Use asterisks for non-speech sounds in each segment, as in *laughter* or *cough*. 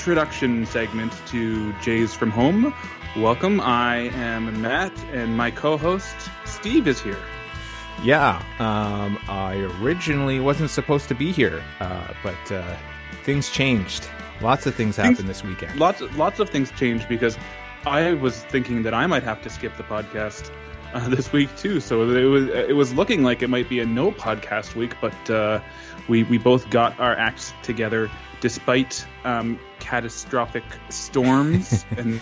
introduction segment to Jays from Home. Welcome. I am Matt, and my co-host Steve is here. Yeah, um, I originally wasn't supposed to be here, uh, but uh, things changed. Lots of things happened this weekend. Lots, lots of things changed because I was thinking that I might have to skip the podcast uh, *laughs* this week too. So it was, it was looking like it might be a no podcast week, but uh, we we both got our acts together despite um, catastrophic storms *laughs* and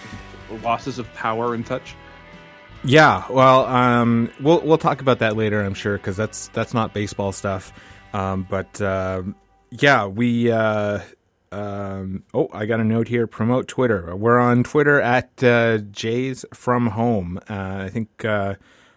losses of power and such. Yeah, well, um, we'll we'll talk about that later, I'm sure, because that's that's not baseball stuff. Um, but um yeah, we. Uh, um, oh, I got a note here. Promote Twitter. We're on Twitter at uh, Jays from Home. Uh, I think uh,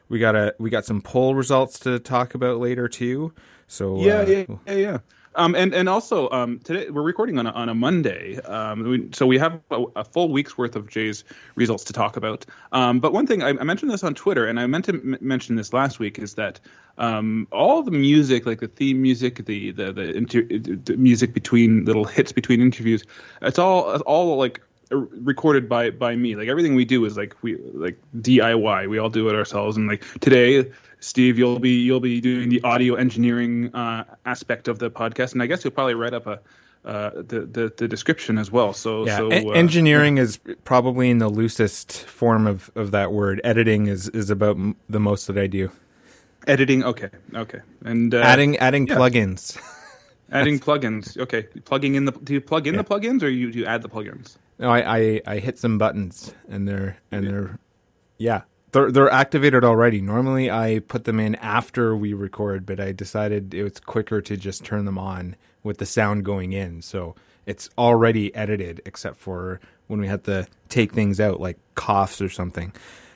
we got a we got some poll results to talk about later too. So Yeah, uh, yeah, yeah, yeah. Um, and and also um, today we're recording on a, on a Monday, um, we, so we have a, a full week's worth of Jay's results to talk about. Um, but one thing I, I mentioned this on Twitter, and I meant to m- mention this last week, is that um, all the music, like the theme music, the the the, inter- the music between little hits between interviews, it's all all like recorded by by me. Like everything we do is like we like diy we all do it ourselves. And like today steve you'll be you'll be doing the audio engineering uh, aspect of the podcast. And i guess you'll probably write up a uh, the, the the description as well. So Yeah, so uh, engineering is probably in the loosest form of, of that word. Editing is, is about m- the most that I do. editing? Okay. Okay. And uh, adding adding yeah. plugins. *laughs* adding plugins. Okay. Plugging in the do you plug in the plugins or you do you add the plugins No, I, I I hit some buttons and they're and they're yeah they're they're activated already. Normally I put them in after we record, but I decided it was quicker to just turn them on with the sound going in. So it's already edited, except for when we have to take things out, like coughs or something.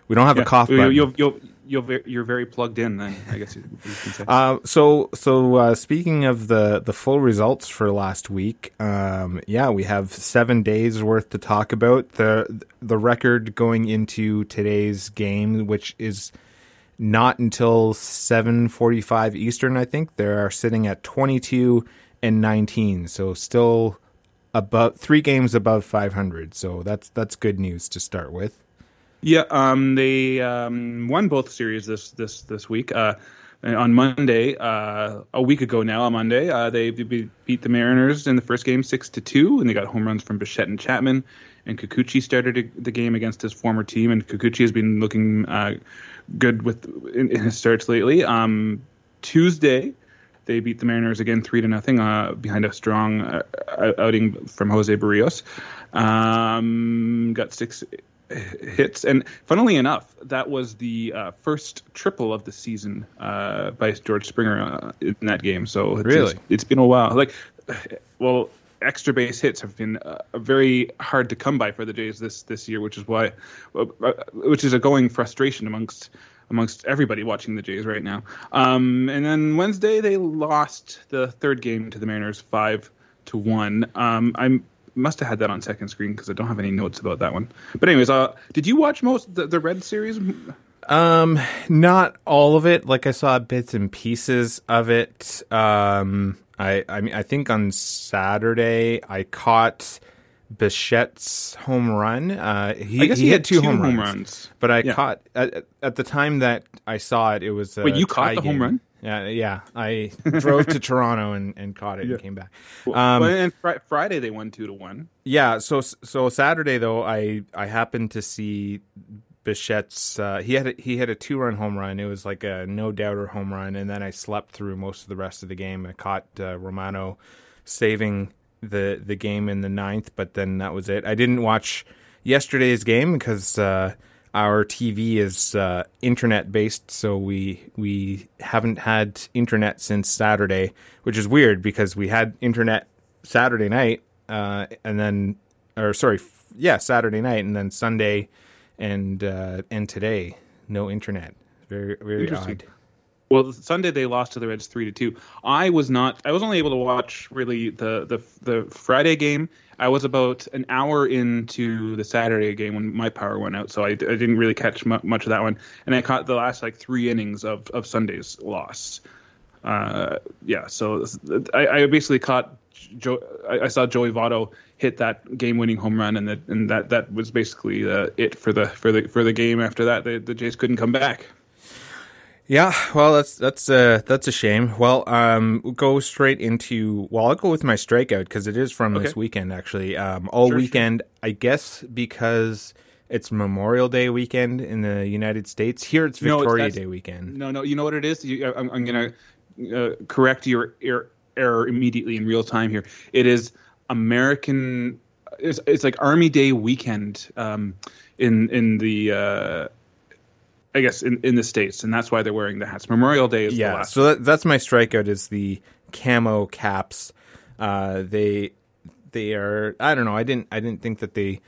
We don't have a cough button. you'll, you'll, you'll, you're very plugged in then i guess you, you can say Uh, so so uh, speaking of the the full results for last week, um, yeah, we have seven days worth to talk about. the The record going into today's game, which is not until seven forty five Eastern, I think they are sitting at twenty two and nineteen. So still about three games above five hundred. So that's that's good news to start with. Yeah, um, they um, won both series this this this week. Uh, on Monday, uh, a week ago now, on Monday, uh, they be- beat the Mariners in the first game six to two, and they got home runs from Bichette and Chapman. And Kikuchi started the game against his former team, and Kikuchi has been looking uh, good with in, in his starts lately. Um, Tuesday, they beat the Mariners again three to nothing uh, behind a strong uh, outing from Jose Berrios. Um, got six hits, and funnily enough, that was the uh, first triple of the season uh, by George Springer uh, in that game. So it's, Really? it's, it's been a while. Like, well, extra base hits have been uh, very hard to come by for the Jays this this year, which is why, uh, which is a going frustration amongst amongst everybody watching the Jays right now. Um, and then Wednesday they lost the third game to the Mariners five to one. Um, I must have had that on second screen because I don't have any notes about that one. But anyways, uh, did you watch most the, the Red series? Um, not all of it. Like I saw bits and pieces of it. Um, I, I mean, I think on Saturday I caught Bichette's home run. Uh, he, I guess he, he hit had two, home, home runs, runs. But I Yeah. caught at, at the time that I saw it. It was a Wait, you caught the home run? Yeah, yeah. I drove to *laughs* Toronto and, and caught it Yeah. and came back. Well, Um, and fri- Friday they won two to one. Yeah, so so Saturday though, I I happened to see Bichette's. Uh, he had a, he had a two run home run. It was like a no doubter home run, and then I slept through most of the rest of the game. I caught uh, Romano saving the the game in the ninth, but then that was it. I didn't watch yesterday's game because uh, our TV is uh, internet based, so we we haven't had internet since Saturday, which is weird because we had internet Saturday night, uh, and then or sorry, f- yeah, Saturday night, and then Sunday and uh, and today no internet. Very very odd. Well, Sunday they lost to the Reds three to two. I was not. I was only able to watch really the the the Friday game. I was about an hour into the Saturday game when my power went out, so I, I didn't really catch mu- much of that one. And I caught the last like three innings of of Sunday's loss. Uh, yeah, so I, I basically caught. Joe, I, I saw Joey Votto hit that game-winning home run, and that and that that was basically uh, it for the for the for the game. After that, the, the Jays couldn't come back. Yeah, well, that's that's uh, that's a shame. Well, um, we'll go straight into. Well, I'll go with my strikeout because it is from Okay. this weekend. Actually, um, all Sure, sure. weekend. I guess because it's Memorial Day weekend in the United States. Here, it's No, it's- Victoria Day weekend. No, no, you know what it is. You, I'm, I'm going to uh, correct your er- error immediately in real time here. It is American. It's, it's like Army Day weekend um, in in the. Uh, I guess in, in the states, and that's why they're wearing the hats. Memorial Day is the Yeah, so that, that's my strikeout. Is the camo caps? Uh, they they are. I don't know. I didn't. I didn't think that they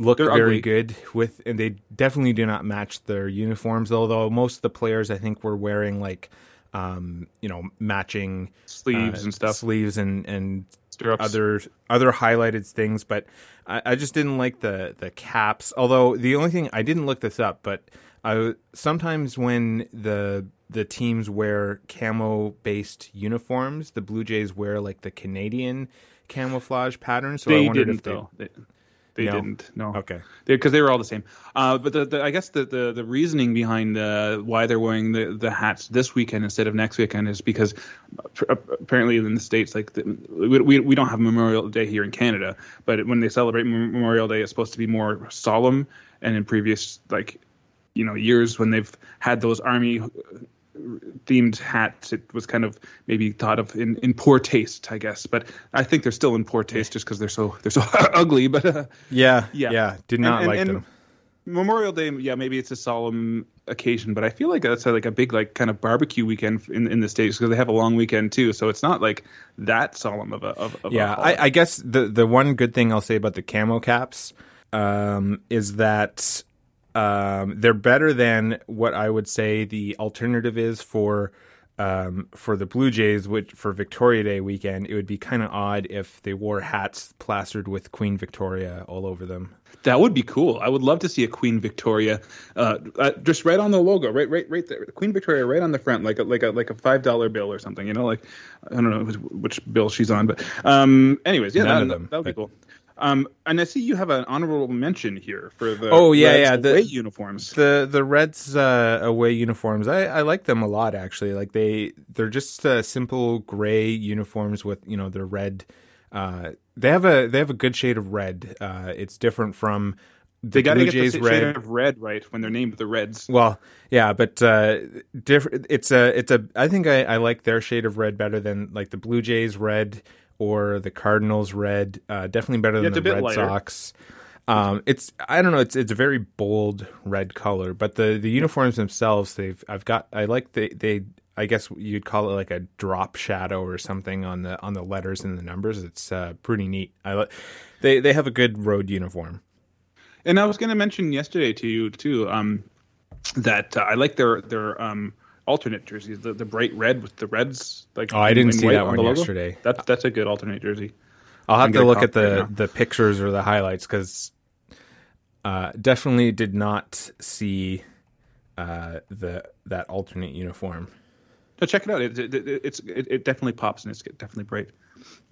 looked They're very ugly. good with, and they definitely do not match their uniforms. Although most of the players, I think, were wearing like, um, you know, matching sleeves uh, and stuff. sleeves and and Stirrups. other other highlighted things, but I, I just didn't like the the caps. Although the only thing I didn't look this up, but I sometimes when the the teams wear camo based uniforms, the Blue Jays wear like the Canadian camouflage pattern. So I they wondered didn't if they. though. They, they No? didn't. No. Okay. because they, were all the same. Uh, but the, the I guess the, the, the reasoning behind uh, why they're wearing the, the hats this weekend instead of next weekend is because apparently in the states like the, we, we we don't have Memorial Day here in Canada, but when they celebrate Memorial Day, it's supposed to be more solemn. And in previous like you know years when they've had those army themed hats it was kind of maybe thought of in, in poor taste i guess but i think they're still in poor taste just because they're so they're so *laughs* ugly but uh, Yeah, yeah, Yeah. did not and, like and them. Memorial Day, yeah, maybe it's a solemn occasion, but I feel like that's a, like a big like kind of barbecue weekend in in the states because they have a long weekend too. So it's not like that solemn of a of, of Yeah, A. I, I guess the the one good thing I'll say about the camo caps um, is that um, they're better than what I would say the alternative is for um, for the Blue Jays. Which for Victoria Day weekend, it would be kind of odd if they wore hats plastered with Queen Victoria all over them. that would be cool. I would love to see a Queen Victoria, uh, uh, just right on the logo, right, right, right there, Queen Victoria, right on the front, like a like a like a five dollar bill or something. You know, like I don't know which, which bill she's on, but um, anyways, yeah, None that, of them, that would be cool. Um, and I see you have an honorable mention here for the Oh, yeah, Reds yeah, the- away uniforms. The the Reds uh, away uniforms, I, I like them a lot actually. Like they they're just uh, simple gray uniforms with you know the red. Uh, they have a they have a good shade of red. Uh, it's different from the They got to Blue get Jays the red. shade of red right when they're named the Reds. Well, yeah, but uh, different. It's a it's a. I think I, I like their shade of red better than like the Blue Jays red or the Cardinals red. Uh, definitely better Yeah, than the Red lighter. Sox. Um, it's I don't know. It's it's a very bold red color, but the the uniforms themselves, they've I've got. I like they they. I guess you'd call it like a drop shadow or something on the on the letters and the numbers. It's uh, pretty neat. I they they have a good road uniform. And I was going to mention yesterday to you too um, that uh, I like their their um, alternate jerseys, the, the bright red with the reds. Like Oh, I didn't see that on one yesterday. That's that's a good alternate jersey. I'll have to look at the right the pictures or the highlights because uh, definitely did not see uh, the that alternate uniform. So check it out. It, it, it, it's it, it definitely pops and it's definitely bright.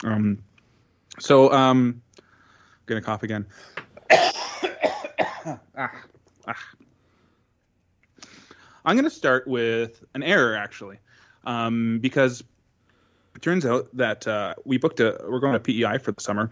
Um, so um, gonna cough again. *coughs* ah, ah. I'm gonna start with an error actually, um, because it turns out that uh, we booked a we're going to PEI for the summer,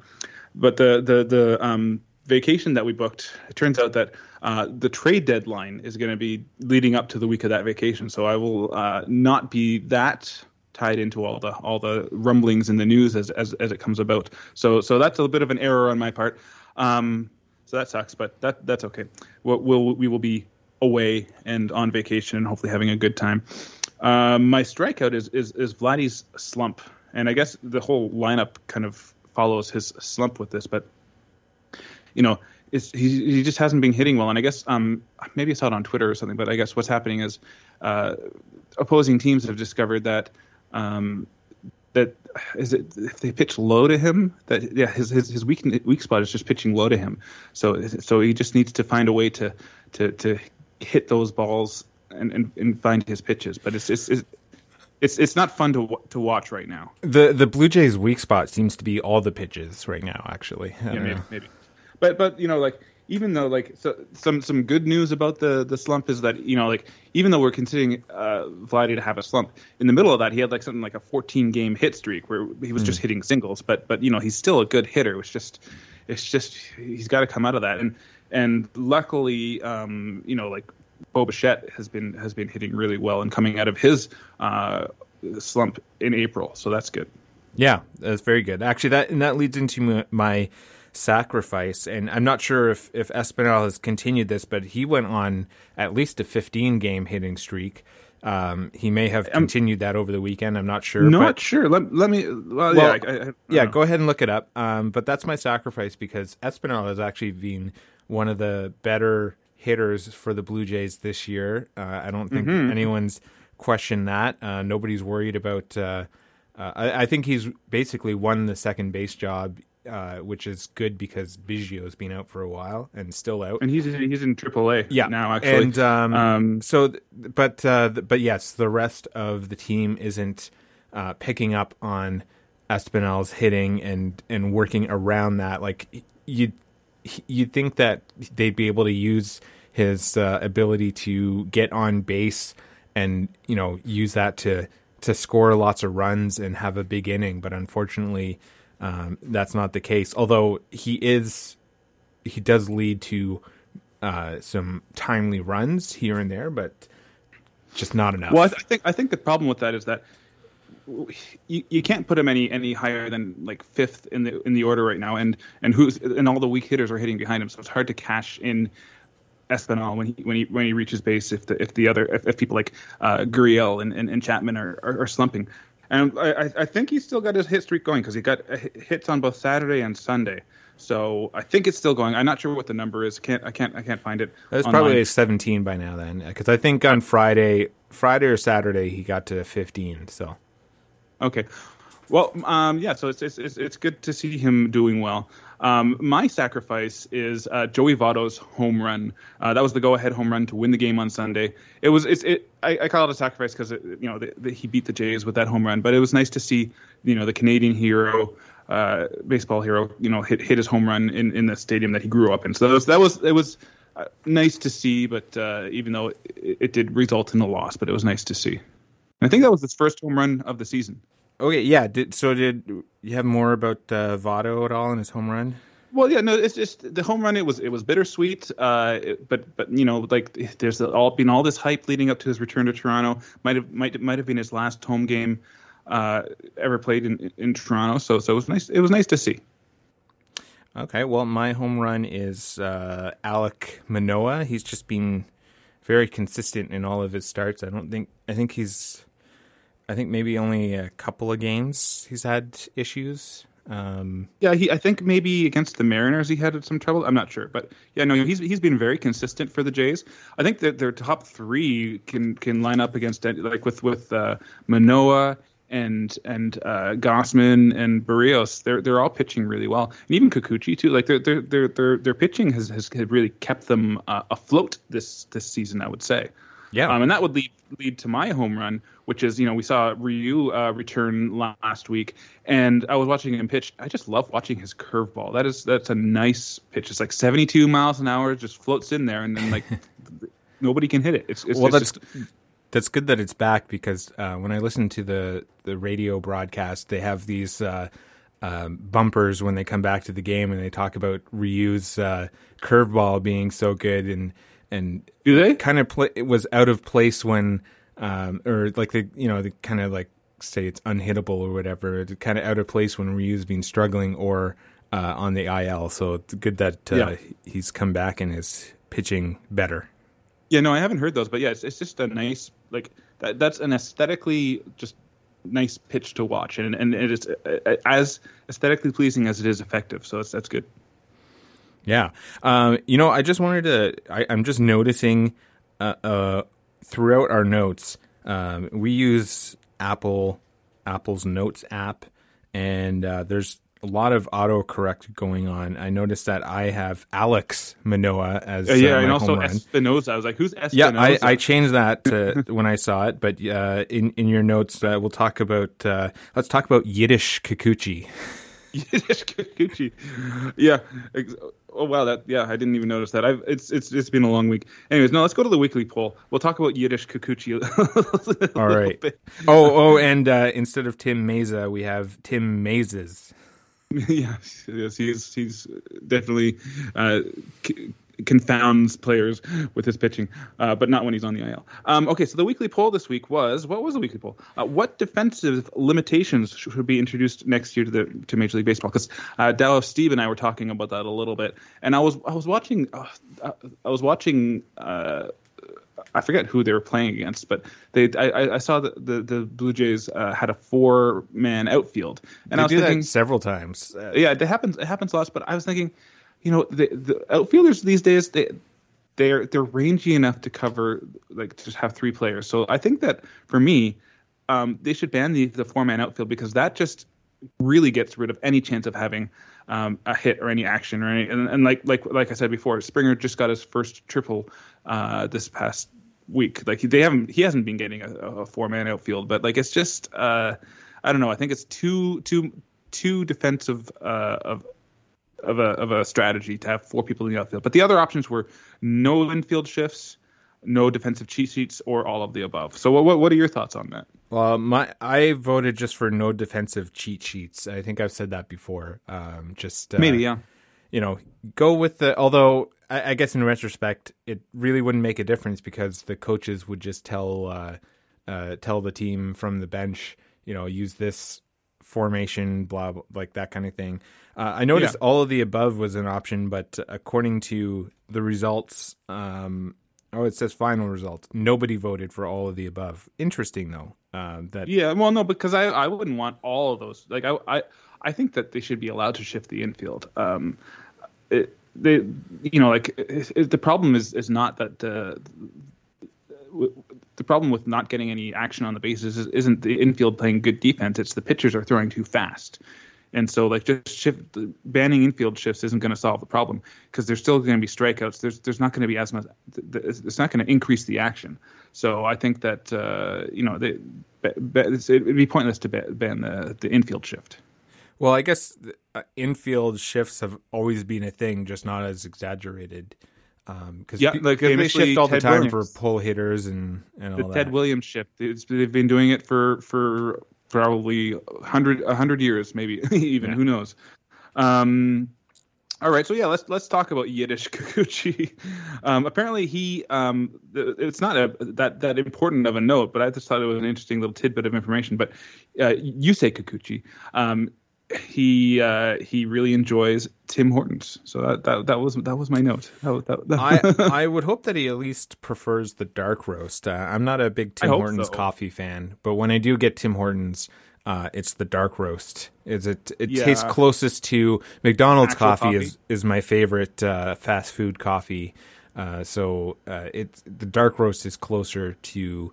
but the the the um, vacation that we booked it turns out that uh, the trade deadline is going to be leading up to the week of that vacation. So I will uh, not be that tied into all the all the rumblings in the news as as, as it comes about. So so that's a bit of an error on my part. Um, so that sucks, but that that's okay. We'll, we'll we will be away and on vacation and hopefully having a good time. Um, my strikeout is is is Vladdy's slump, and I guess the whole lineup kind of follows his slump with this. But you know, is he he just hasn't been hitting well. And I guess um maybe I saw it on Twitter or something, but I guess what's happening is uh, opposing teams have discovered that um that is it if they pitch low to him that yeah his his, his weak weak spot is just pitching low to him. So so he just needs to find a way to to to hit those balls and and, and find his pitches. But it's it's, it's it's it's not fun to to watch right now. The the Blue Jays' weak spot seems to be all the pitches right now. Actually, yeah, maybe, maybe, but but you know like even though like so, some some good news about the the slump is that you know like even though we're considering uh, Vladdy to have a slump in the middle of that he had like something like a 14 game hit streak where he was mm. just hitting singles but but you know he's still a good hitter it's just it's just he's got to come out of that and and luckily um, you know like Bo Bichette has been has been hitting really well and coming out of his uh, slump in April, so that's good. Yeah, that's very good. Actually, that and that leads into my sacrifice, and I'm not sure if if Espinal has continued this, but he went on at least a 15 game hitting streak. Um, he may have continued that over the weekend. I'm not sure. Not but, sure. Let, let me. Well, well yeah, I, I, I yeah. Go ahead and look it up. Um, but that's my sacrifice because Espinal has actually been one of the better hitters for the Blue Jays this year. Uh, I don't think mm-hmm. anyone's questioned that. Uh, nobody's worried about. Uh, uh, I, I, think he's basically won the second base job, uh, which is good because Biggio's been out for a while and still out, and he's he's in AAA yeah. now actually. And um, um, so, but uh, but yes, the rest of the team isn't picking up on Espinal's hitting and and working around that. Like you you'd think that they'd be able to use his uh, ability to get on base and you know use that to to score lots of runs and have a big inning. But unfortunately, um, that's not the case. Although he is, he does lead to uh, some timely runs here and there, but just not enough. Well, I, th- I think I think the problem with that is that you, you can't put him any any higher than like fifth in the in the order right now, and and who's and all the weak hitters are hitting behind him, so it's hard to cash in Espinal when he when he when he reaches base if the if the other if, if people like uh, Gurriel and, and, and Chapman are, are, are slumping, and I I think he's still got his hit streak going because he got hits on both Saturday and Sunday. So I think it's still going. I'm not sure what the number is. Can't I can't I can't find it. It's probably 17 by now then, because I think on Friday Friday or Saturday he got to 15. So Okay. Well, um, yeah. So it's, it's it's good to see him doing well. Um, my sacrifice is uh, Joey Votto's home run. Uh, that was the go-ahead home run to win the game on Sunday. It was it's it. I, I call it a sacrifice because you know the, the, he beat the Jays with that home run. But it was nice to see you know the Canadian hero, uh, baseball hero, you know hit hit his home run in, in the stadium that he grew up in. So that was that was it was uh, nice to see. But uh, even though it, it did result in a loss, but it was nice to see. I think that was his first home run of the season. Okay, yeah. Did so? Did you have more about uh, Votto at all in his home run? Well, yeah, no, it's just the home run. It was it was bittersweet, uh, it, but but you know, like there's all been all this hype leading up to his return to Toronto. Might have might might have been his last home game uh, ever played in in Toronto. So so it was nice. It was nice to see. Okay, well, my home run is uh, Alek Manoah. He's just been very consistent in all of his starts. I don't think I think he's I think maybe only a couple of games he's had issues. Um, yeah, he. I think maybe against the Mariners he had some trouble. I'm not sure, but yeah, no, he's he's been very consistent for the Jays. I think that their top three can can line up against like with with uh, Manoah and and uh, Gausman and Berrios. They're they're all pitching really well, and even Kikuchi too. Like their their their their, their pitching has has really kept them uh, afloat this this season. I would say. Yeah, um, and that would lead lead to my home run, which is you know we saw Ryu uh, return last week, and I was watching him pitch. I just love watching his curveball. That is that's a nice pitch. It's like 72 miles an hour, just floats in there, and then like *laughs* nobody can hit it. It's, it's well, it's that's just, that's good that it's back because uh, when I listen to the the radio broadcast, they have these. Uh, um, bumpers when they come back to the game and they talk about Ryu's uh, curveball being so good and and do they kind of play? It was out of place when, um, or like they, you know, they kind of like say it's unhittable or whatever. It's kind of out of place when Ryu's been struggling or uh, on the IL. So it's good that uh, yeah. he's come back and is pitching better. Yeah, no, I haven't heard those, but yeah, it's, it's just a nice like that, that's an aesthetically just nice pitch to watch, and and it is uh, uh, as aesthetically pleasing as it is effective. So that's that's good. Yeah. Um, you know, I just wanted to, I, I'm just noticing uh, uh, throughout our notes, um, we use Apple, Apple's Notes app, and uh, there's a lot of autocorrect going on. I noticed that I have Alex Manoah as Uh, yeah, uh, and also. Espinoza. I was like, who's Espinoza? Yeah, I, I changed that uh, *laughs* when I saw it, but uh, in in your notes, uh, we'll talk about uh, let's talk about Yiddish Kikuchi. *laughs* Yiddish Kikuchi. Yeah. ex- Oh wow, that yeah, I didn't even notice that. I've it's it's it's been a long week. Anyways, no, let's go to the weekly poll. We'll talk about Yiddish Kikuchi. a *laughs* All little right. bit. *laughs* Oh, oh, and uh, instead of Tim Mayza, we have Tim Mazes. *laughs* yes, yes, he's he's definitely uh, confounds players with his pitching, uh, but not when he's on the IL. Um, okay, so the weekly poll this week was what was the weekly poll? Uh, what defensive limitations should be introduced next year to the to Major League Baseball? Because uh, Dallas Steve and I were talking about that a little bit, and I was I was watching uh, I was watching. Uh, I forget who they were playing against, but they I, I- saw that the the Blue Jays uh, had a four man outfield, and They I was do thinking, that several times. Uh, yeah, it happens. It happens lots. But I was thinking, you know, the, the outfielders these days they they're they're rangy enough to cover like to have three players. So I think that for me, um, they should ban the the four man outfield because that just really gets rid of any chance of having um, a hit or any action or any. And, and like like like I said before, Springer just got his first triple uh, this past week. Like they haven't he hasn't been getting a, a four man outfield, but like it's just uh, I don't know. I think it's too too too defensive uh, of of a of a strategy to have four people in the outfield. But the other options were no infield shifts, no defensive cheat sheets, or all of the above. So what what, what are your thoughts on that? Well, my I voted just for no defensive cheat sheets. I think I've said that before. Um, just uh, Maybe yeah. you know, go with the. Although I, I guess in retrospect, it really wouldn't make a difference because the coaches would just tell uh, uh, tell the team from the bench, you know, use this formation, blah, blah like that kind of thing. Uh, I noticed Yeah. all of the above was an option, but according to the results, um, oh, it says final results. Nobody voted for all of the above. Interesting though. Uh, that Yeah, well, no, because I, I wouldn't want all of those. Like I, I I think that they should be allowed to shift the infield. Um, it, they, you know, like it, it- the problem is is not that uh, the problem with not getting any action on the bases isn't the infield playing good defense. It's the pitchers are throwing too fast. And so, like, just shift banning infield shifts isn't going to solve the problem because there's still going to be strikeouts. There's there's not going to be as much. It's not going to increase the action. So I think that uh, you know they, ba- ba- it's- it'd be pointless to ban the the infield shift. Well, I guess uh, infield shifts have always been a thing, just not as exaggerated. Because Yeah, like they shift all the time Williams. for pull hitters and, and The all Ted. Williams shift. It's, they've been doing it for for probably 100, 100 years, maybe *laughs* even Yeah. who knows. Um, all right, so yeah, let's let's talk about Yiddish *laughs* Kikuchi. Um, apparently, he um, th- it's not a that that important of a note, but I just thought it was an interesting little tidbit of information. But uh, you say Kikuchi. Um, he uh, he really enjoys Tim Hortons, so that, that that was that was my note. That, that, that, I *laughs* I would hope that he at least prefers the dark roast. Uh, I'm not a big Tim Hortons so. coffee fan, but when I do get Tim Hortons, uh, it's the dark roast. Is it? It Yeah. tastes closest to McDonald's coffee, coffee. is is my favorite uh, fast food coffee. Uh, so uh, it's the dark roast is closer to.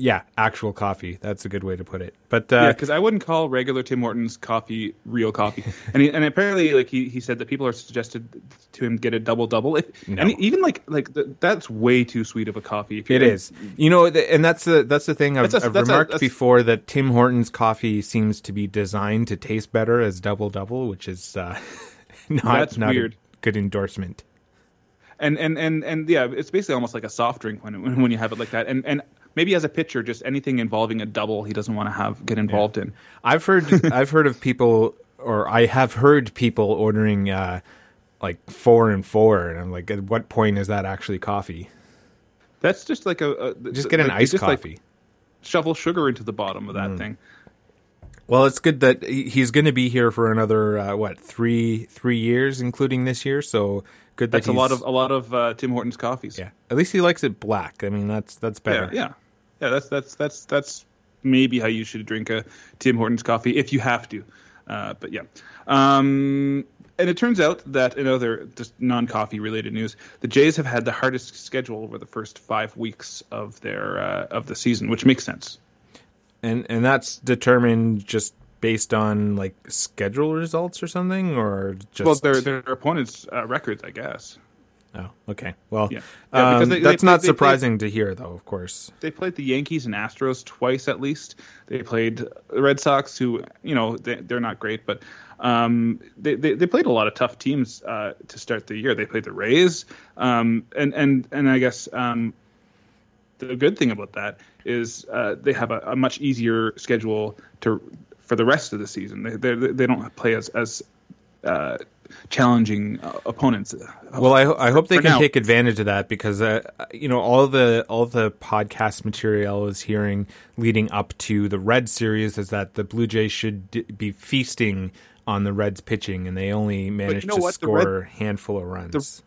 Yeah, actual coffee. That's a good way to put it. But uh, yeah, because I wouldn't call regular Tim Hortons coffee real coffee. and he, and apparently, like he, he said that people are suggested to him get a double double. If No. and even like like th- that's way too sweet of a coffee. It is. You know, and that's the that's the thing I've, That's a- I've a- remarked that's- before that Tim Hortons coffee seems to be designed to taste better as double double, which is uh, *laughs* not That's not weird. a good endorsement. and and and and yeah, it's basically almost like a soft drink when when when you have it like that. And and maybe as a pitcher, just anything involving a double, he doesn't want to have get involved in. I've heard *laughs* I've heard of people, or I have heard people ordering uh, like four and four, and I'm like, at what point is that actually coffee? That's just like a, a Just get an like, iced just, like, coffee. shovel sugar into the bottom of Mm. that thing. Well, it's good that he's going to be here for another uh, what three three years, including this year. So good that That's a lot of a lot of uh, Tim Hortons coffees. Yeah, at least he likes it black. I mean, that's that's better. Yeah, yeah, yeah. That's that's that's that's maybe how you should drink a Tim Hortons coffee if you have to. Uh, but yeah. Um, and it turns out that in other just non-coffee related news, the Jays have had the hardest schedule over the first five weeks of their uh, of the season, which makes sense. And and that's determined just based on like schedule results or something, or just well, their their opponents' uh, records, I guess. Oh, okay. Well, yeah. Yeah, um, they, that's they, not they, surprising to hear, though. Of course, they played the Yankees and Astros twice at least. They played the Red Sox, who you know they, they're not great, but um, they, they, they played a lot of tough teams uh, to start the year. They played the Rays, um, and and and I guess um, the good thing about that is uh, they have a, a, much easier schedule to for the rest of the season. They they, they don't play as as uh, challenging uh, opponents. Well, I, I hope they can now. take advantage of that because uh, you know all the all the podcast material I was hearing leading up to the Red series is that the Blue Jays should d- be feasting on the Reds pitching, and they only managed you know to what? score a handful of runs. The,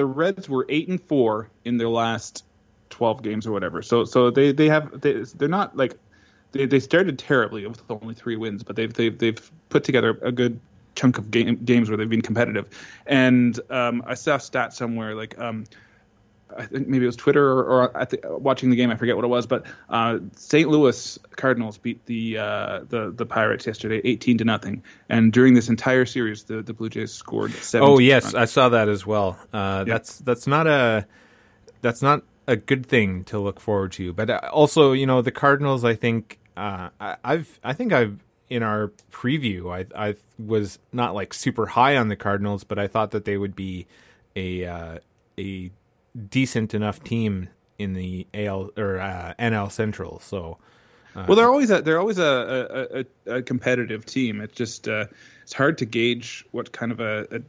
the, Reds were eight and four in their last twelve games or whatever. So so they they have they, they're not like they, they started terribly with only three wins, but they've they've they've put together a good chunk of game, games where they've been competitive. And um, I saw a stat somewhere like um, I think maybe it was Twitter or, or th- watching the game. I forget what it was, but uh, St. Louis Cardinals beat the uh, the the Pirates yesterday, eighteen to nothing. And during this entire series, the, the Blue Jays scored. Oh yes, runs. I saw that as well. Uh, yep. That's that's not a that's not a good thing to look forward to. But uh, also, you know, the Cardinals. I think uh, I, I've I think I've in our preview, I I was not like super high on the Cardinals, but I thought that they would be a uh, a decent enough team in the AL or uh, NL Central. So, uh, well, they're always a, they're always a, a, a competitive team. It's just uh, it's hard to gauge what kind of a,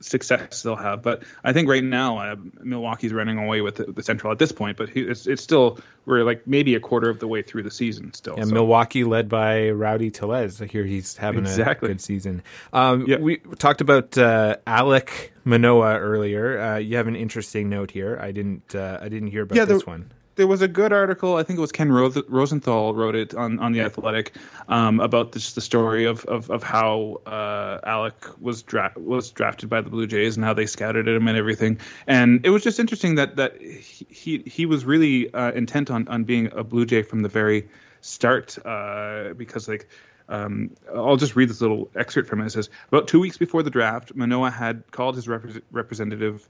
success they'll have. But I think right now uh, Milwaukee's running away with the, the, Central at this point. But it's it's still we're like maybe a quarter of the way through the season still. And so. Milwaukee led by Rowdy Tellez. I hear he's having exactly. a good season. Um, yep. We talked about uh, Alek Manoah earlier. Uh, you have an interesting note here. I didn't uh, I didn't hear about yeah, this one there was a good article. I think it was Ken Rosenthal wrote it on, on the Athletic um, about this, the story of of, of how uh, Alek was dra- was drafted by the Blue Jays and how they scouted him and everything. And it was just interesting that that he he was really uh, intent on on being a Blue Jay from the very start uh, because like. Um, I'll just read this little excerpt from it. It says, About two weeks before the draft, Manoah had called his rep- representative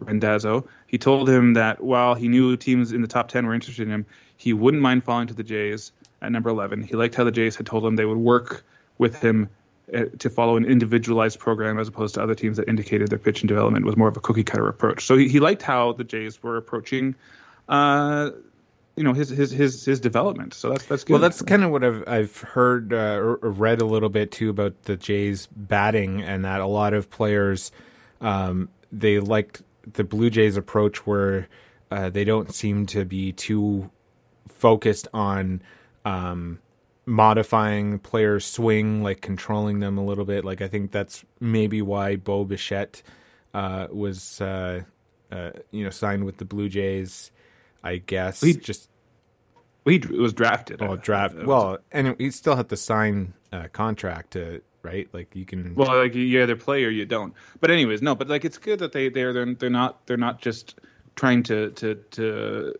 Randazzo. He told him that while he knew teams in the top 10 were interested in him, he wouldn't mind falling to the Jays at number 11. He liked how the Jays had told him they would work with him uh, to follow an individualized program as opposed to other teams that indicated their pitch and development was more of a cookie cutter approach. So he, he liked how the Jays were approaching, uh, you know, his his his his development. So that's that's good. Well, that's kind of what I've I've heard uh, or read a little bit too about the Jays batting and that a lot of players um, they liked the Blue Jays approach where uh, they don't seem to be too focused on um, modifying players' swing, like controlling them a little bit. Like I think that's maybe why Bo Bichette uh, was uh, uh you know signed with the Blue Jays. I guess he just he was drafted. Oh, draft. Well, and he still had to sign a contract to right? Like you can. Well, like you either play or you don't. But anyways, no. But like it's good that they they're they're, they're not they're not just trying to to to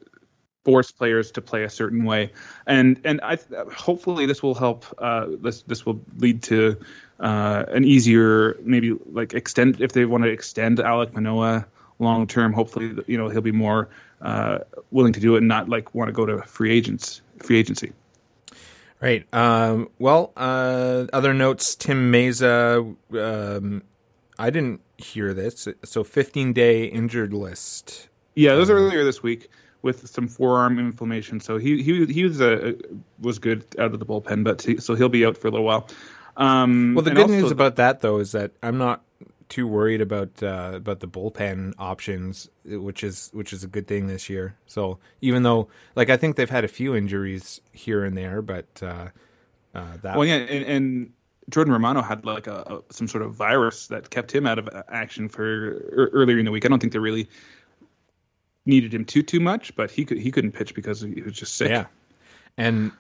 force players to play a certain way, and and I hopefully this will help. Uh, this this will lead to uh, an easier maybe like extend if they want to extend Alek Manoah long term. Hopefully, you know he'll be more uh, willing to do it and not like want to go to free agents free agency. Right. Um, well, uh, other notes. Tim Mayza. Um, I didn't hear this. So, 15 day injured list. Yeah, those um, earlier this week with some forearm inflammation. So he he he was a was good out of the bullpen, but he, so he'll be out for a little while. Um, well, the good news about that though is that I'm not too worried about uh, about the bullpen options, which is which is a good thing this year. So even though, like, I think they've had a few injuries here and there, but uh, uh, that well, yeah, and, and Jordan Romano had like a, a, some sort of virus that kept him out of action for er, earlier in the week. I don't think they really needed him too too much, but he could he couldn't pitch because he was just sick. Yeah, and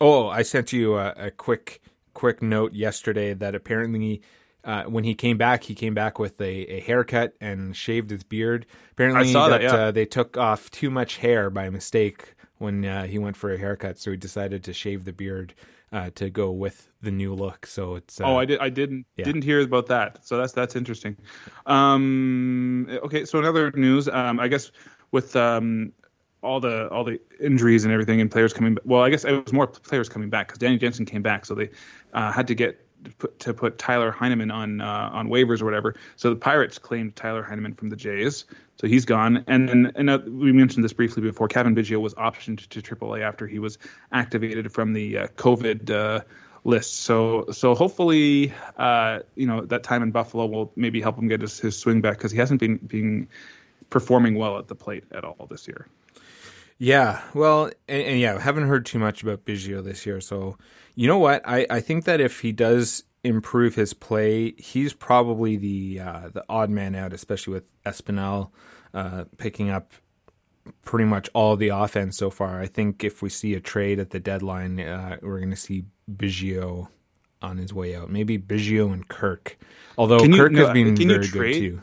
oh, I sent you a, a quick quick note yesterday that apparently uh, when he came back, he came back with a, a haircut and shaved his beard. Apparently, I saw that, that, yeah. uh, they took off too much hair by mistake when uh, he went for a haircut, so he decided to shave the beard uh, to go with the new look. So it's uh, Oh, I did. I didn't yeah. didn't hear about that. So that's that's interesting. Um, okay, so another news. Um, I guess with um, all the all the injuries and everything, and players coming. Back, well, I guess it was more players coming back because Danny Jansen came back, so they uh, had to get put, to put Tyler Heineman on uh, on waivers or whatever. So the Pirates claimed Tyler Heineman from the Jays, so he's gone. And then and uh, we mentioned this briefly before. Cavan Biggio was optioned to AAA after he was activated from the uh, COVID. Uh, list. So so hopefully uh, you know that time in Buffalo will maybe help him get his, his swing back because he hasn't been being performing well at the plate at all this year. Yeah, well, and, and yeah, haven't heard too much about Biggio this year. So, you know what? I, I think that if he does improve his play, he's probably the uh, the odd man out, especially with Espinal uh, picking up pretty much all the offense so far. I think if we see a trade at the deadline, uh, we're going to see Biggio on his way out. Maybe Biggio and Kirk, although Can you- Kirk no, has been can you very good trade? too.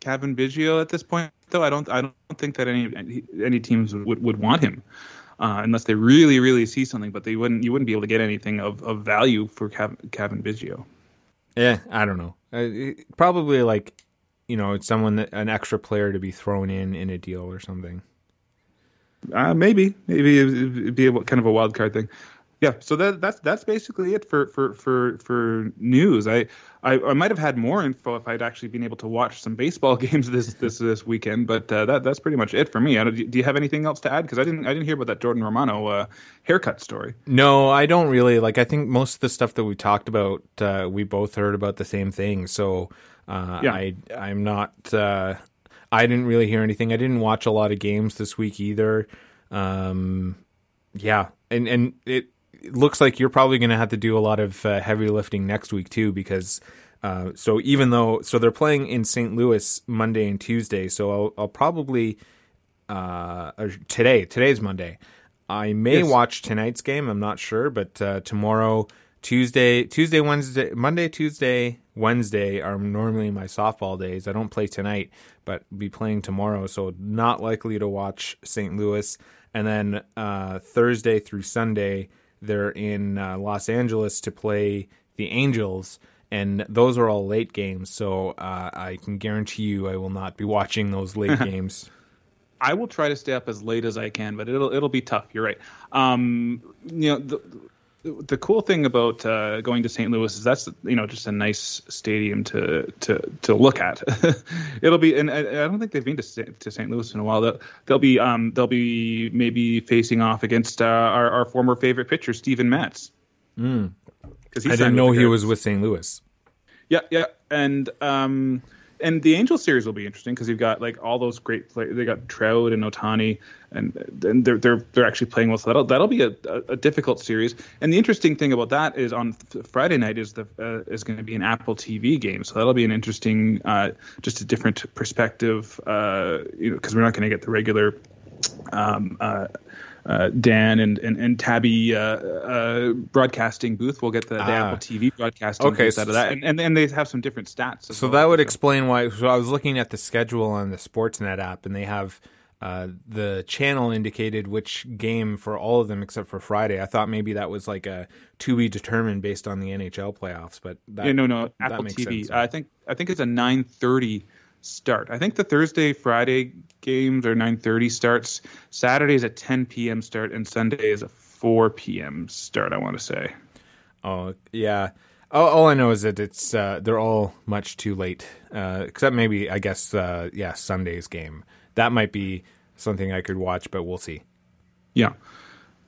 Cavan Biggio at this point, though, I don't I don't think that any any teams would, would want him. Uh, unless they really, really see something, but they wouldn't. You wouldn't be able to get anything of, of value for Cav, Cavan Biggio. Yeah, I don't know. Uh, probably like, you know, it's someone that an extra player to be thrown in in a deal or something. Uh, maybe, maybe it'd it'd be a, kind of a wild card thing. Yeah, so that that's that's basically it for for for for news. I, I I might have had more info if I'd actually been able to watch some baseball *laughs* games this this this weekend, but uh, that that's pretty much it for me. I don't, do you have anything else to add? Because I didn't I didn't hear about that Jordan Romano uh, haircut story. No, I don't really like. I think most of the stuff that we talked about, uh, we both heard about the same thing. So uh, Yeah. I I'm not. Uh, I didn't really hear anything. I didn't watch a lot of games this week either. Um, yeah, and and it looks like you're probably going to have to do a lot of uh, heavy lifting next week too, because. Uh, so even though so they're playing in St. Louis Monday and Tuesday, so I'll, I'll probably uh, today. Today's Monday. I may Yes. watch tonight's game. I'm not sure, but uh, tomorrow, Tuesday, Tuesday, Wednesday, Monday, Tuesday, Wednesday are normally my softball days. I don't play tonight, but be playing tomorrow, so not likely to watch St. Louis. And then uh, Thursday through Sunday, they're in uh, Los Angeles to play the Angels. And those are all late games, so uh, I can guarantee you I will not be watching those late *laughs* games. I will try to stay up as late as I can, but it'll it'll be tough. You're right. Um, you know, the, the cool thing about uh, going to St. Louis is that's you know just a nice stadium to to to look at. *laughs* it'll be, and I, I don't think they've been to St. to St. Louis in a while. They'll, they'll be um they'll be maybe facing off against uh, our our former favorite pitcher Steven Matz. Mm. I didn't know he was with St. Louis. Yeah, yeah, and um, and the Angel series will be interesting because you've got like all those great players. They got Trout and Ohtani, and and they're they're they're actually playing well. So that'll that'll be a, a, a difficult series. And the interesting thing about that is on th- Friday night is the uh, is going to be an Apple TV game. So that'll be an interesting, uh, just a different perspective. Uh, you know, because we're not going to get the regular. Um, uh, Dan and and, and Tabby uh, uh, broadcasting booth. We'll get the, the Ah. Apple TV broadcasting Okay, booth so- out of that, and, and and they have some different stats. So well. that would explain why. So I was looking at the schedule on the Sportsnet app, and they have uh, the channel indicated which game for all of them except for Friday. I thought maybe that was like a to be determined based on the NHL playoffs, but that, yeah, no, no, that Apple TV. sense. I think I think it's a 9:30 start. I think the Thursday Friday games are 9:30 starts. Saturday is a 10 p.m. start, and Sunday is a 4 p.m. start. I want to say. Oh yeah. All, all I know is that it's uh, they're all much too late, uh, except maybe I guess uh, yeah Sunday's game. That might be something I could watch, but we'll see. Yeah,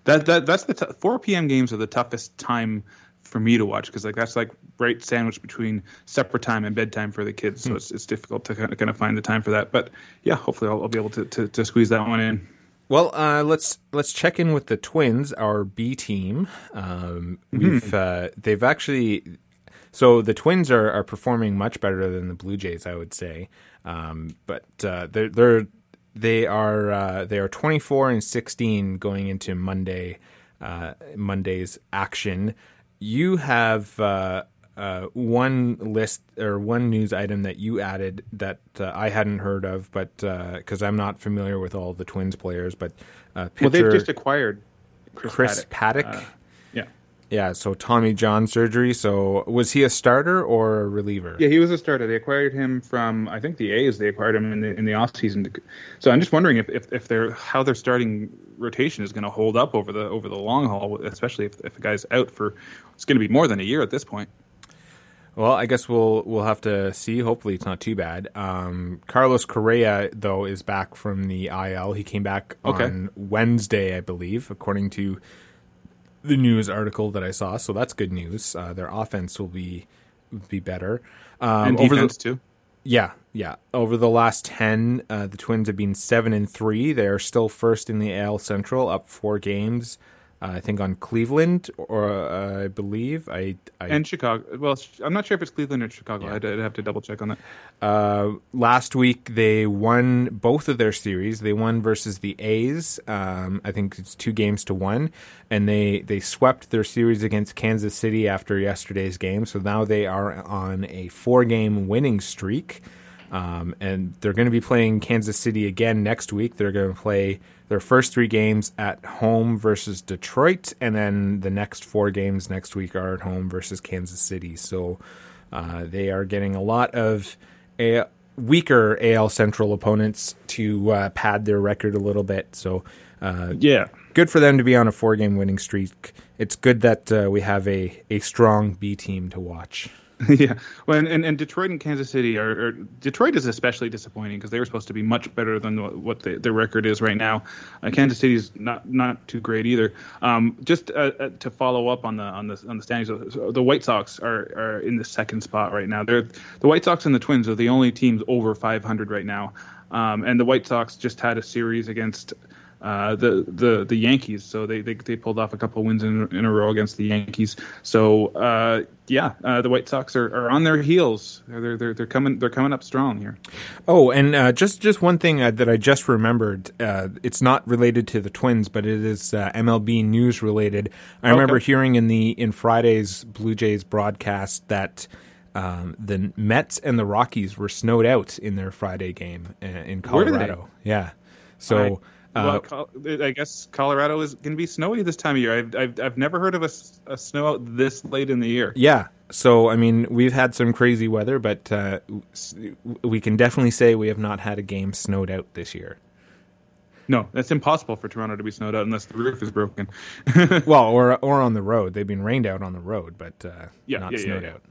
that that that's the t- 4 p.m. games are the toughest time for me to watch because like that's like right sandwich between supper time and bedtime for the kids, so it's it's difficult to kind of, kind of find the time for that. But yeah, hopefully I'll, I'll be able to, to to squeeze that one in. Well, uh, let's let's check in with the Twins, our B team. Um, we've uh, they've actually so the Twins are, are performing much better than the Blue Jays, I would say. Um, but uh, they're they're they are uh, they are twenty four and sixteen going into Monday uh, Monday's action. You have uh, uh, one list or one news item that you added that uh, I hadn't heard of, but because I'm not familiar with all the Twins players, but uh, well, they've just acquired Chris, Chris Paddack. Paddack. Yeah, so Tommy John surgery. So was he a starter or a reliever? yeah, he was a starter. They acquired him from I think the A's. They acquired him in the in the off season. So I'm just wondering if if, if they're how their starting rotation is going to hold up over the over the long haul, especially if if the guy's out for it's going to be more than a year at this point. Well, I guess we'll we'll have to see. Hopefully, it's not too bad. Um, Carlos Correa, though, is back from the IL. He came back Okay. on Wednesday, I believe, according to the news article that I saw. So that's good news. Uh, their offense will be be better. Um, and over defense the, too. yeah, yeah. Over the last ten, uh, the Twins have been seven and three. They are still first in the AL Central, up four games. Uh, I think on Cleveland, or uh, I believe I, I And Chicago. Well, I'm not sure if it's Cleveland or Chicago. I'd, I'd have to double check on that. Uh, last week they won both of their series. They won versus the A's. Um, I think it's two games to one, and they they swept their series against Kansas City after yesterday's game. So now they are on a four game winning streak, um, and they're going to be playing Kansas City again next week. They're going to play their first three games at home versus Detroit, and then the next four games next week are at home versus Kansas City. So. Uh, they are getting a lot of a weaker AL Central opponents to uh, pad their record a little bit. So, uh, Yeah. good for them to be on a four game winning streak. It's good that uh, we have a, a strong B team to watch. *laughs* yeah. Well, and, and, Detroit and Kansas City are, are Detroit is especially disappointing because they were supposed to be much better than what, what the, their record is right now. Uh, Kansas City's not not too great either. Um, just uh, uh, to follow up on the on the on the standings, so the White Sox are, are in the second spot right now. They're the White Sox and the Twins are the only teams over 500 right now. Um, and the White Sox just had a series against uh, the the the Yankees. So they, they, they pulled off a couple wins in, in a row against the Yankees. So uh, yeah, uh, the White Sox are, are on their heels. They're, they're they're coming they're coming up strong here. Oh, and uh, just just one thing uh, that I just remembered. Uh, it's not related to the Twins, but it is uh, MLB news related. I remember hearing in the in Friday's Blue Jays broadcast that. Um, the Mets and the Rockies were snowed out in their Friday game in Colorado. Yeah, so well, I guess Colorado is going to be snowy this time of year. I've, I've I've never heard of a snow out this late in the year. Yeah. So, I mean, we've had some crazy weather, but uh, we can definitely say we have not had a game snowed out this year. No, that's impossible for Toronto to be snowed out unless the roof is broken. *laughs* Well, or or on the road. They've been rained out on the road, but uh, Yeah, not yeah, snowed yeah. out.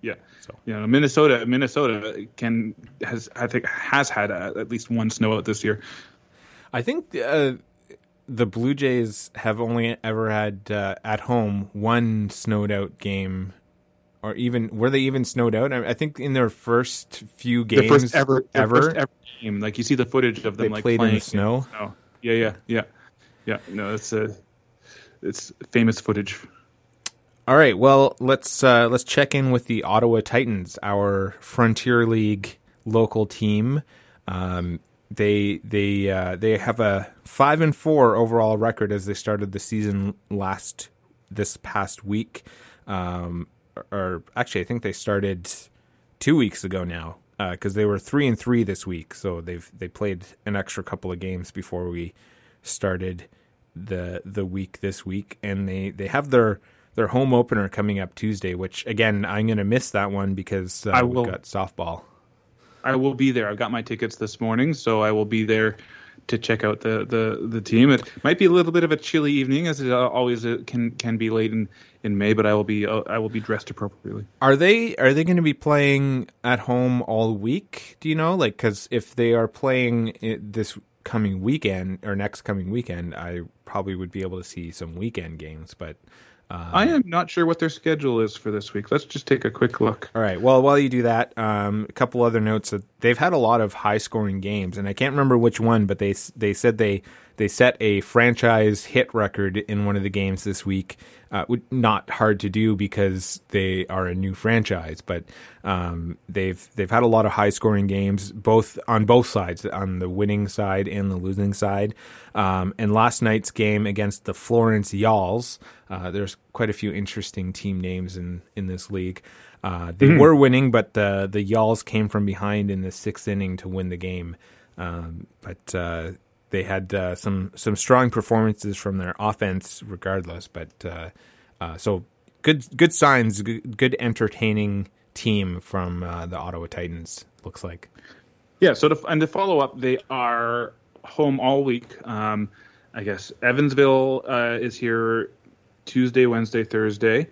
Yeah. So. You know, Minnesota, Minnesota can has I think has had uh at least one snow out this year. I think uh, the Blue Jays have only ever had uh, at home one snowed out game, or even were they even snowed out? I, I think in their first few games, the first ever, their ever, first ever game. Like you see the footage of them like played in the playing snow? Oh, yeah, yeah, yeah, yeah. No, it's a it's famous footage. All right, well let's uh, let's check in with the Ottawa Titans, our Frontier League local team. Um, they they uh, they have a five and four overall record as they started the season last this past week. Um, or actually, I think they started two weeks ago now because they were three and three this week. So they've they played an extra couple of games before we started the the week this week, and they they have their their home opener coming up Tuesday. Which again, I'm going to miss that one because uh, I we've will- got softball. I will be there. I've got my tickets this morning, so I will be there to check out the the, the team. It might be a little bit of a chilly evening, as it always uh, can can be late in, in May, but I will be uh, I will be dressed appropriately. Are they are they going to be playing at home all week? Do you know? Like, because if they are playing this coming weekend or next coming weekend, I probably would be able to see some weekend games. But uh, I am not sure what their schedule is for this week. Let's just take a quick look. all right. Well, while you do that, um, a couple other notes that they've had a lot of high scoring games, and I can't remember which one, but they they said they they set a franchise hit record in one of the games this week. Uh, not hard to do because they are a new franchise, but um, they've they've had a lot of high scoring games, both on both sides, on the winning side and the losing side. Um, and last night's game against the Florence Y'alls, uh, there's quite a few interesting team names in in this league. Uh, they mm-hmm. were winning, but the the Y'alls came from behind in the sixth inning to win the game. Um, but uh, they had uh, some some strong performances from their offense, regardless. But uh, uh, so good good signs, good, good entertaining team from uh, the Ottawa Titans. Looks like. Yeah. So to, and to follow up, they are home all week. Um, I guess Evansville is here Tuesday, Wednesday, Thursday.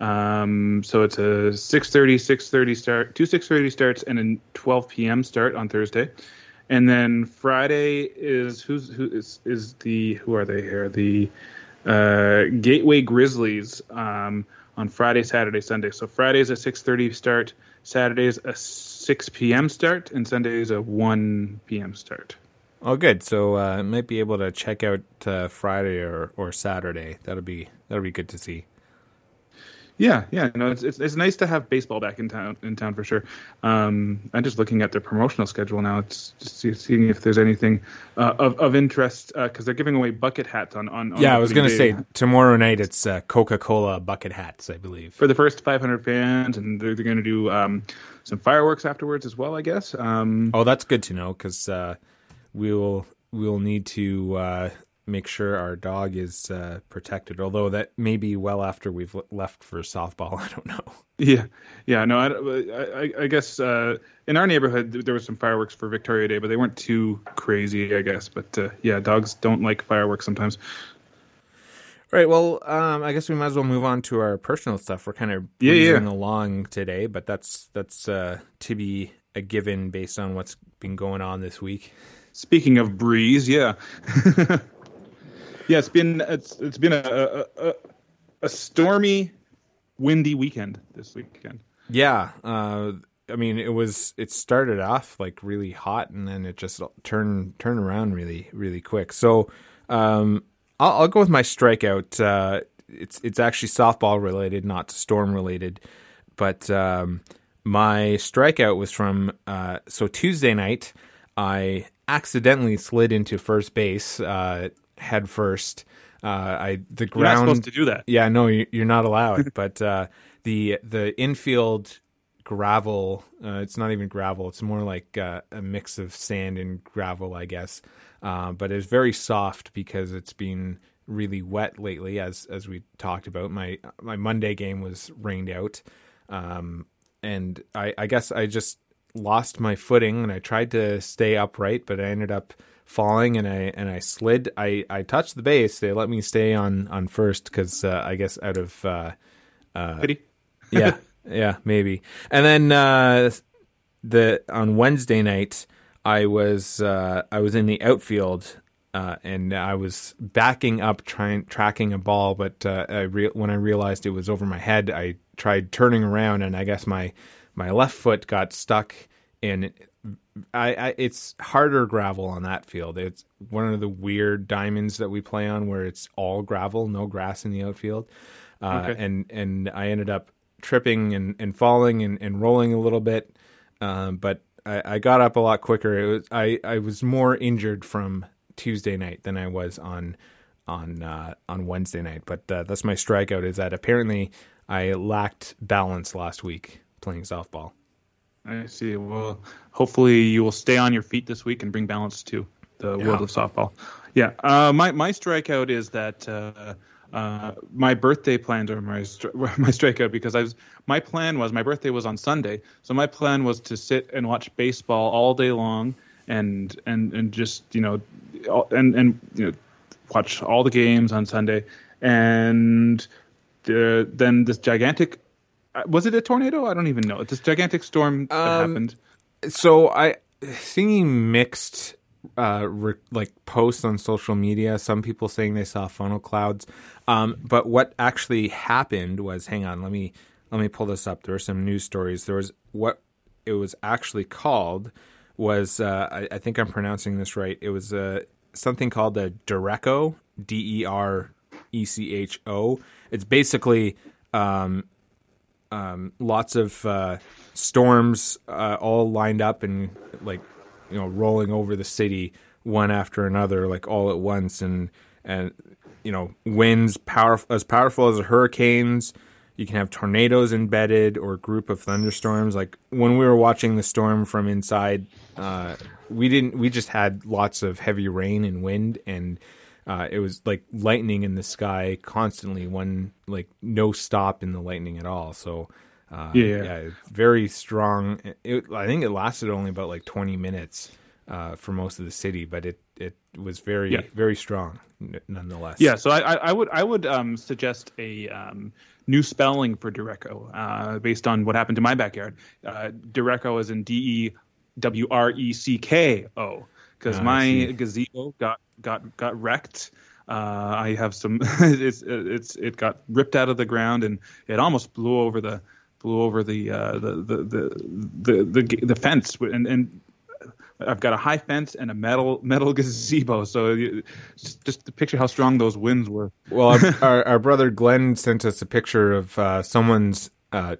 Um, so it's a 6:30, 6:30 start, two 6:30 starts, and a 12 p.m. start on Thursday, and then Friday is who's who is is the who are they here the uh, Gateway Grizzlies um, on Friday, Saturday, Sunday. So Friday Friday's a 6:30 start, Saturday's a 6 p.m. start, and Sunday's a 1 p.m. start. Oh, good. So uh, might be able to check out uh, Friday or, or Saturday. That'll be that'll be good to see. Yeah, yeah, no, it's, it's it's nice to have baseball back in town in town for sure. Um, I'm just looking at their promotional schedule now. It's just seeing if there's anything uh, of of interest because uh, they're giving away bucket hats on on. on yeah, I was going to say tomorrow night it's uh, Coca Cola bucket hats, I believe, for the first 500 fans, and they're, they're going to do um, some fireworks afterwards as well, I guess. Um, oh, that's good to know because uh, we will we will need to uh, make sure our dog is uh, protected. Although that may be well after we've left for softball. *laughs* I don't know. Yeah, yeah. No, I, I, I guess uh, in our neighborhood there was some fireworks for Victoria Day, but they weren't too crazy, I guess. But uh, yeah, dogs don't like fireworks sometimes. Right. Well, um, I guess we might as well move on to our personal stuff. We're kind of yeah, yeah. along today, but that's that's uh, to be a given based on what's been going on this week. Speaking of breeze, yeah. *laughs* yeah, it's been it's it's been a, a, a stormy, windy weekend this weekend. Yeah, uh, I mean it was it started off like really hot and then it just turned turned around really really quick. So um, I'll, I'll, go with my strikeout. Uh, it's it's actually softball related, not storm related, but um, my strikeout was from uh, so Tuesday night. I accidentally slid into first base uh, head first. Uh, I the ground. You're not supposed to do that. Yeah, no, you're not allowed. *laughs* but uh, the the infield gravel. Uh, it's not even gravel. It's more like uh, a mix of sand and gravel, I guess. Uh, but it's very soft because it's been really wet lately, as as we talked about. My my Monday game was rained out, um, and I, I guess I just lost my footing and I tried to stay upright, but I ended up falling and I and I slid. I, I touched the base. They let me stay on on first because uh, I guess out of uh, uh, pity. *laughs* yeah, yeah, maybe. And then uh, the on Wednesday night, I was uh, I was in the outfield. Uh, and I was backing up, trying tracking a ball, but uh, I re- when I realized it was over my head, I tried turning around, and I guess my my left foot got stuck in I, I, it's harder gravel on that field. It's one of the weird diamonds that we play on where it's all gravel, no grass in the outfield. Uh, okay. And and I ended up tripping and, and falling and, and rolling a little bit, um, but I, I got up a lot quicker. It was I, I was more injured from Tuesday night than I was on on uh, on Wednesday night. But uh, that's my strikeout. Is that apparently I lacked balance last week playing softball. I see. Well, hopefully you will stay on your feet this week and bring balance to the yeah. world of softball. Yeah. Uh, my my strikeout is that uh, uh, my birthday plans are my *laughs* my strikeout because I was my plan was my birthday was on Sunday, so my plan was to sit and watch baseball all day long and and and just you know and and you know watch all the games on Sunday and. The, then this gigantic uh, was it a tornado? I don't even know. It's this gigantic storm that um, happened. So I seeing mixed uh, re- like posts on social media. Some people saying they saw funnel clouds, um, but what actually happened was, hang on, let me let me pull this up. There were some news stories. There was what it was actually called was uh, I, I, think I'm pronouncing this right. It was a something called the Derecho, D E R E C H O. It's basically um, um, lots of uh, storms uh, all lined up and like you know rolling over the city one after another, like all at once, and and you know winds powerful as powerful as hurricanes. You can have tornadoes embedded or a group of thunderstorms. Like when we were watching the storm from inside, uh, we didn't. We just had lots of heavy rain and wind, and uh, it was like lightning in the sky constantly. One like no stop in the lightning at all. So uh, Yeah. yeah, very strong. It, I think it lasted only about like twenty minutes uh, for most of the city, but it it was very Yeah. very strong nonetheless. Yeah, so I, I, would I would um, suggest a um, new spelling for Derecho uh, based on what happened to my backyard. Uh, is in D E W R E C K O because Ah, I my gazebo got got got wrecked. Uh, I have some. *laughs* it's it's it got ripped out of the ground and it almost blew over the blew over the uh, the, the, the the the the fence and and I've got a high fence and a metal *laughs* metal gazebo. So you, just just to picture how strong those winds were. Well, our, *laughs* our, our brother Glenn sent us a picture of uh, someone's uh,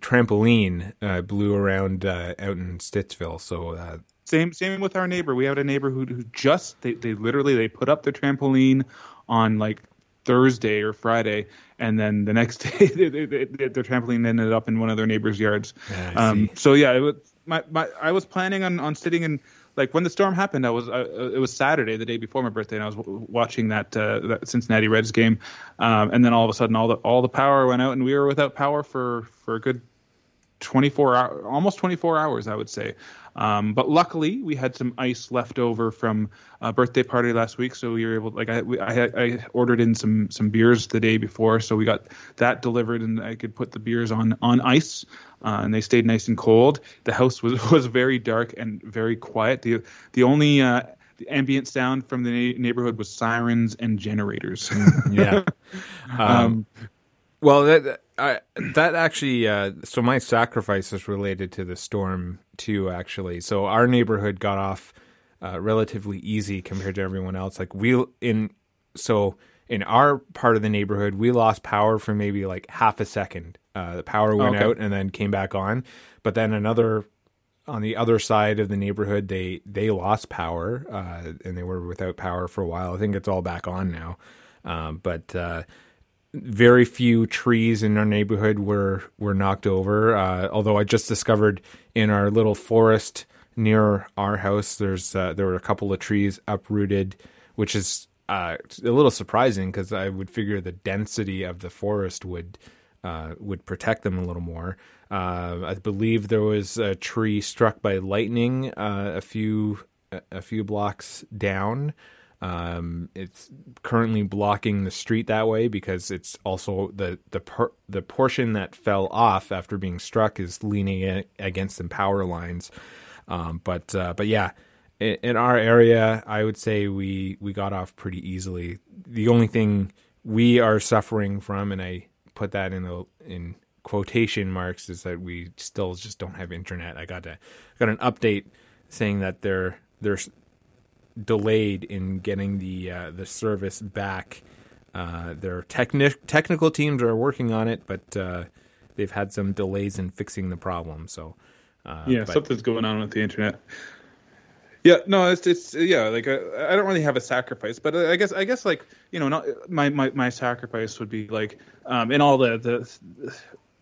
trampoline uh, blew around uh, out in Stittsville. So uh, Same same with our neighbor. We had a neighbor who who just they, they literally they put up their trampoline on like Thursday or Friday, and then the next *laughs* day they, they, they, their trampoline ended up in one of their neighbors' yards. Yeah, um, so yeah, it was, my, my I was planning on, on sitting in like when the storm happened. I was uh, it was Saturday, the day before my birthday, and I was w- watching that, uh, that Cincinnati Reds game, um, and then all of a sudden all the all the power went out, and we were without power for for a good 24 hour, almost 24 hours, I would say. Um, but luckily, we had some ice left over from a birthday party last week, so we were able. Like I, we, I, I ordered in some some beers the day before, so we got that delivered, and I could put the beers on on ice, uh, and they stayed nice and cold. The house was *laughs* was very dark and very quiet. the The only uh, the ambient sound from the na- neighborhood was sirens and generators. yeah. *laughs* Um, um, well, that I, that actually, uh, so my sacrifice is related to the storm too. Actually, so our neighborhood got off uh, relatively easy compared to everyone else. Like we in so in our part of the neighborhood, we lost power for maybe like half a second. Uh, the power went Okay. out and then came back on, but then another on the other side of the neighborhood they they lost power uh, and they were without power for a while. I think it's all back on now, um, but uh, very few trees in our neighborhood were were knocked over. Uh, although I just discovered in our little forest near our house, there's uh, there were a couple of trees uprooted, which is uh, a little surprising because I would figure the density of the forest would uh, would protect them a little more. Uh, I believe there was a tree struck by lightning uh, a few a- a few blocks down. Um, it's currently blocking the street that way because it's also the the per, the portion that fell off after being struck is leaning against some power lines. Um, but uh, but yeah, in, in our area, I would say we we got off pretty easily. The only thing we are suffering from, and I put that in a, in quotation marks, is that we still just don't have internet. I got a got an update saying that they're they're delayed in getting the uh, the service back. Uh, their techni- technical teams are working on it, but uh, they've had some delays in fixing the problem. So uh, yeah, but- something's going on with the internet. Yeah, no, it's it's yeah, like I, I don't really have a sacrifice, but I guess I guess like you know, not my my my sacrifice would be like um in all the the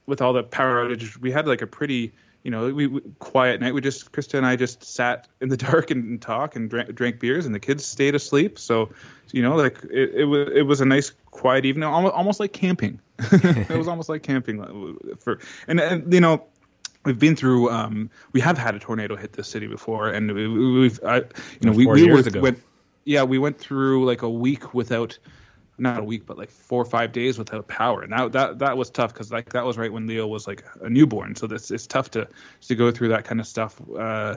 with all the power outage, we had like a pretty you know we, we quiet night. We just Krista and I just sat in the *laughs* dark and, and talk and drank, drank beers, and the kids stayed asleep. So you know, like it, it was it was a nice quiet evening, almost almost like camping. *laughs* it was almost like camping for and and you know we've been through um we have had a tornado hit this city before and we, we- we've I, you know we, we went yeah we went through like a week without not a week but like four or five days without power and that that, that was tough because like that was right when leo was like a newborn so this it's tough to to go through that kind of stuff uh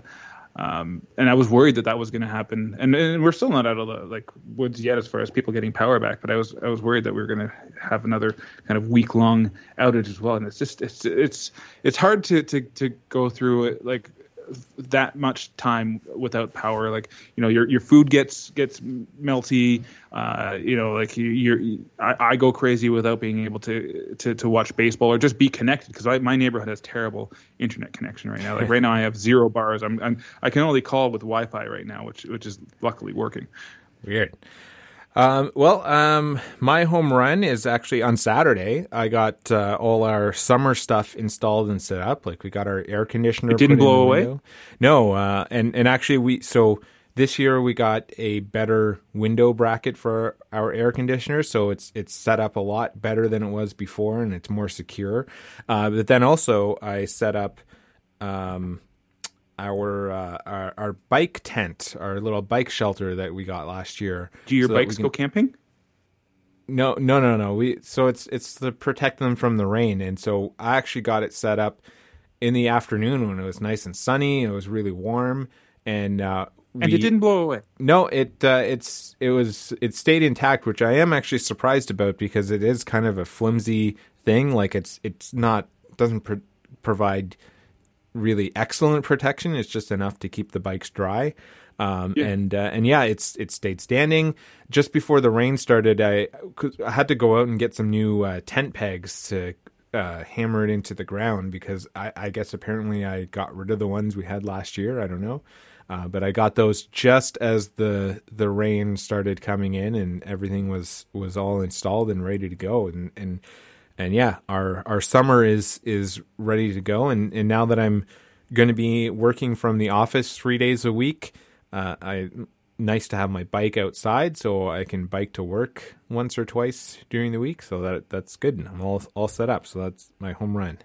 um, and I was worried that that was going to happen, and, and we're still not out of the like woods yet as far as people getting power back. But I was I was worried that we were going to have another kind of week long outage as well. And it's just it's it's it's hard to to to go through it like that much time without power. Like you know, your your food gets gets melty. Uh, you know, like you, you're I, I go crazy without being able to to, to watch baseball or just be connected because my neighborhood has terrible internet connection right now. Like right now, I have zero bars. I'm, I'm I can only call with Wi-Fi right now, which which is luckily working. Weird. Um, well, um, my home run is actually on Saturday. I got uh, all our summer stuff installed and set up. Like we got our air conditioner. It didn't blow away. No, uh, and and actually we so this year we got a better window bracket for our air conditioner, so it's it's set up a lot better than it was before, and it's more secure. Uh, but then also I set up. Um, our, uh, our our bike tent, our little bike shelter that we got last year. Do your so bikes can... go camping? No, no, no, no. We so it's it's to protect them from the rain, and so I actually got it set up in the afternoon when it was nice and sunny. It was really warm, and uh, we, and it didn't blow away. No, it uh, it's it was it stayed intact, which I am actually surprised about because it is kind of a flimsy thing. Like it's it's not doesn't pro- provide really excellent protection. It's just enough to keep the bikes dry. Um, yeah. And uh, and yeah, it's it stayed standing. Just before the rain started, I, I had to go out and get some new uh, tent pegs to uh, hammer it into the ground because I, I, guess apparently I got rid of the ones we had last year. I don't know, uh, but I got those just as the the rain started coming in and everything was was all installed and ready to go. And and and yeah, our our summer is is ready to go. And and now that I'm going to be working from the office three days a week, uh, I nice to have my bike outside so I can bike to work once or twice during the week. So that that's good. And I'm all all set up. So that's my home run.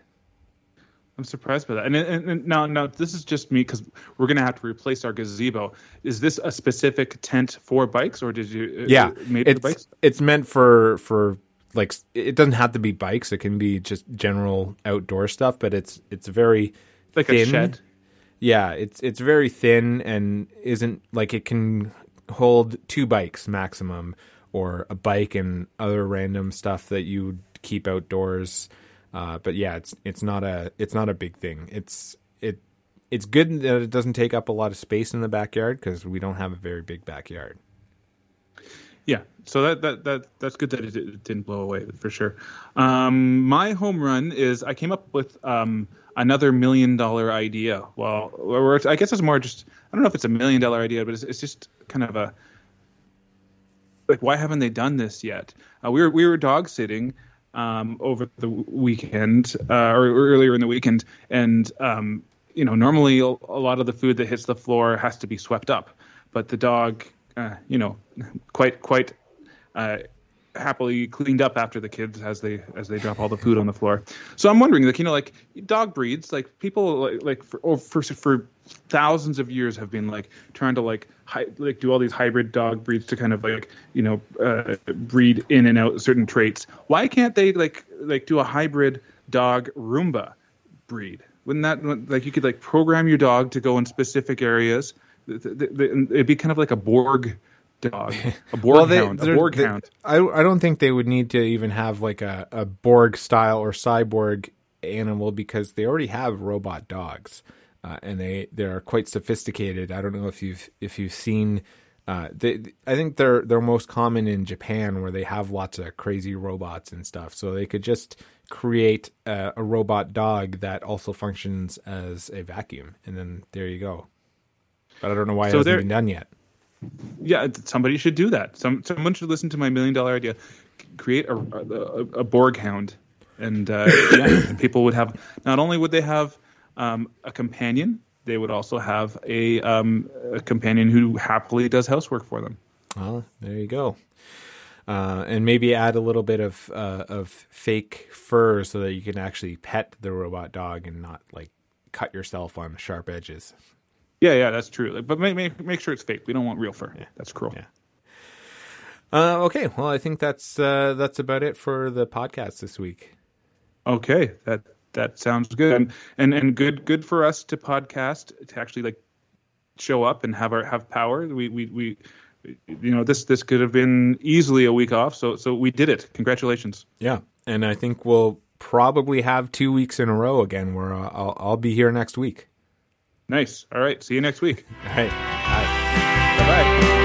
I'm surprised by that. And, and, and now, now this is just me because we're going to have to replace our gazebo. Is this a specific tent for bikes, or did you? Uh, yeah, it's, bikes? It's meant for for like it doesn't have to be bikes. It can be just general outdoor stuff, but it's it's very like thin. a shed. Yeah, it's it's very thin and isn't like it can hold two bikes maximum, or a bike and other random stuff that you keep outdoors. Uh, but yeah, it's it's not a it's not a big thing. It's it it's good that it doesn't take up a lot of space in the backyard because we don't have a very big backyard. Yeah, so that that that that's good that it, it didn't blow away for sure. Um, my home run is I came up with um, another million dollar idea. Well, I guess it's more just I don't know if it's a million dollar idea, but it's, it's just kind of a like why haven't they done this yet? Uh, we were we were dog sitting um, over the weekend uh, or earlier in the weekend, and um, you know normally a lot of the food that hits the floor has to be swept up, but the dog uh, you know, quite quite uh, happily cleaned up after the kids as they as they drop all the food on the floor. So I'm wondering, like you know, like dog breeds, like people like like for oh, for for thousands of years have been like trying to like hi, like do all these hybrid dog breeds to kind of like you know uh, breed in and out certain traits. Why can't they like like do a hybrid dog Roomba breed? Wouldn't that like you could like program your dog to go in specific areas? It'd be kind of like a Borg dog, *laughs* a Borg well, they, hound, a Borg they, hound. I I don't think they would need to even have like a, a Borg style or cyborg animal because they already have robot dogs, uh, and they they are quite sophisticated. I don't know if you've if you've seen. Uh, they, I think they're they're most common in Japan where they have lots of crazy robots and stuff. So they could just create a, a robot dog that also functions as a vacuum, and then there you go but I don't know why so it hasn't been done yet. Yeah, somebody should do that. Some someone should listen to my million dollar idea. Create a a, a Borg hound, and, uh, *coughs* yeah, and people would have not only would they have um, a companion, they would also have a, um, a companion who happily does housework for them. Well, there you go. Uh, and maybe add a little bit of uh, of fake fur so that you can actually pet the robot dog and not like cut yourself on sharp edges. Yeah, yeah, that's true. But make make, make sure it's fake. We don't want real fur. Yeah. That's cruel. Yeah. Uh, okay, well, I think that's uh, that's about it for the podcast this week. Okay, that that sounds good, and and, and good good for us to podcast to actually like show up and have our have power. We we we you know this this could have been easily a week off, so so we did it. Congratulations. Yeah, and I think we'll probably have two weeks in a row again where I'll I'll be here next week. Nice. All right. See you next week. All right. Bye. Bye bye.